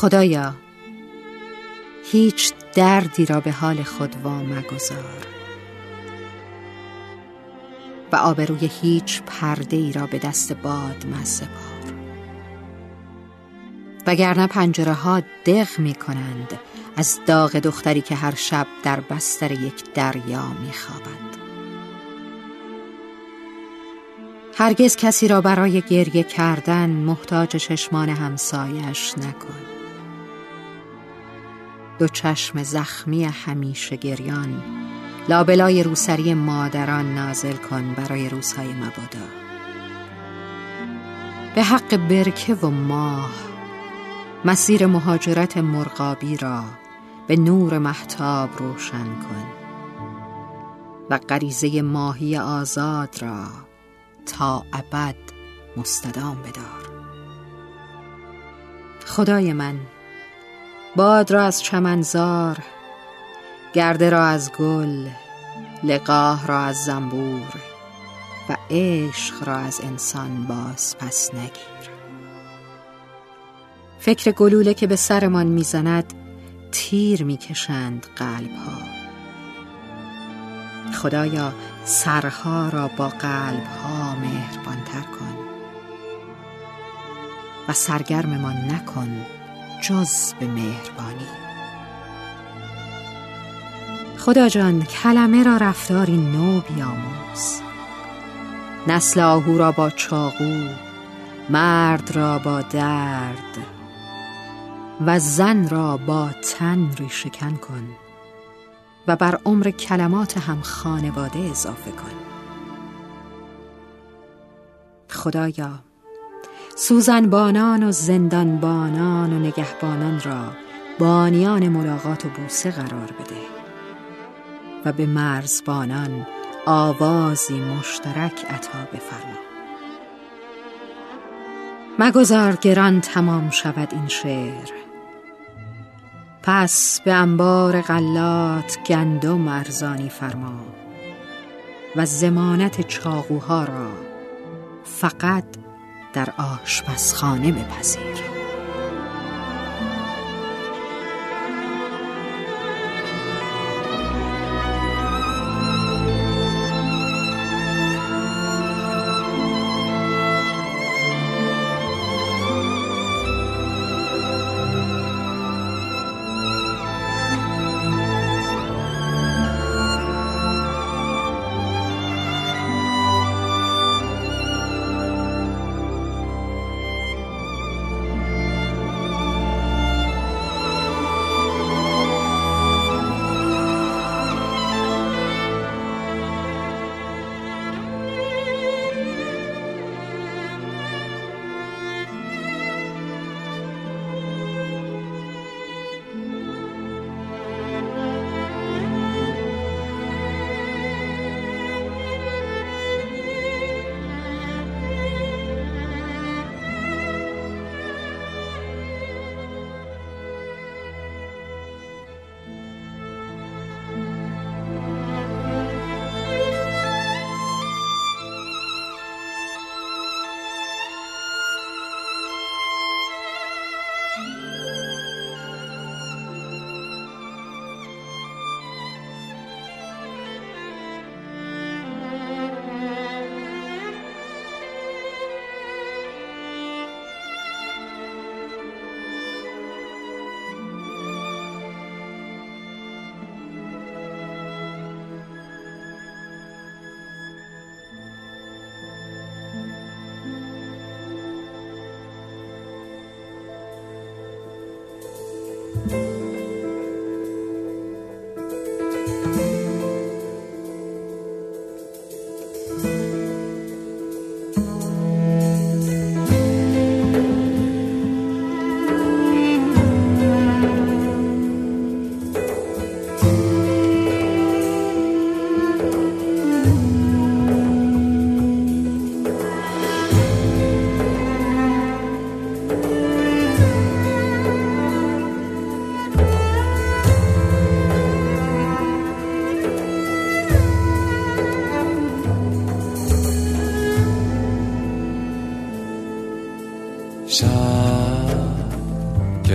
خدایا هیچ دردی را به حال خود وا مگذار و آبروی هیچ پرده ای را به دست باد مسپار وگرنه پنجره ها دق می کنند از داغ دختری که هر شب در بستر یک دریا می خوابد. هرگز کسی را برای گریه کردن محتاج چشمان همسایش نکن دو چشم زخمی همیشه گریان. لابلای روسری مادران نازل کن برای روزهای مبادا. به حق برکه و ماه مسیر مهاجرت مرغابی را به نور محتاب روشن کن و غریزه ماهی آزاد را تا ابد مستدام بدار. خدای من باد را از چمنزار گرده را از گل لقاه را از زنبور و عشق را از انسان باز پس نگیر. فکر گلوله که به سرمان می‌زند تیر می‌کشند قلب ها خدایا سرها را با قلب ها مهربانتر کن و سرگرممان نکن جز به مهربانی. خدا جان کلمه را رفتاری نو بیاموز. نسل آهو را با چاقو مرد را با درد و زن را با تن ریشکن کن و بر عمر کلمات هم خانواده اضافه کن. خدایا سوزن بانان و زندان بانان و نگهبانان را بانیان ملاقات و بوسه قرار بده و به مرزبانان آوازی مشترک عطا بفرما. مگذار گران تمام شود این شعر. پس به انبار غلات گندم ارزانی فرما و زمانت چاقوها را فقط در آشپزخانه بپذیر.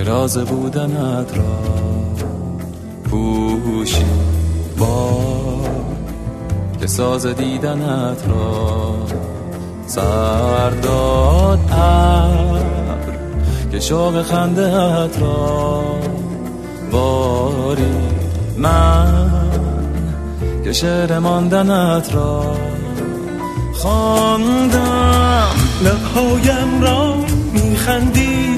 که راز بودنت را پوشی. با که ساز دیدنت را سرداد ابر که شوق خندهت را باری من که شعر ماندنت را خواندم. لبهایم را را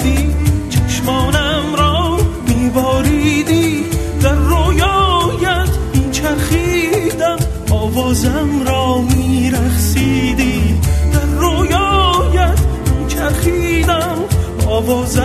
میباریدی در رویایت میچرخیدم آوازم را میرخسیدی در رویایت میچرخیدم آوازم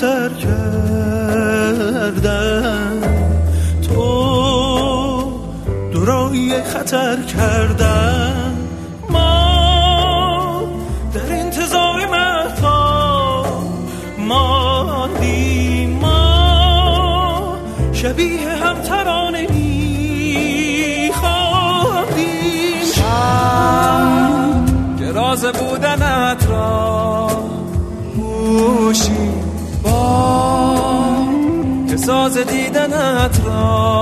سر کردم تو دورایی خطر کردم ما در انتظار مهتا ماندیم. ما شبیه هم ترانه میخواندیم که راز بودنت را که ساز دیدنت را.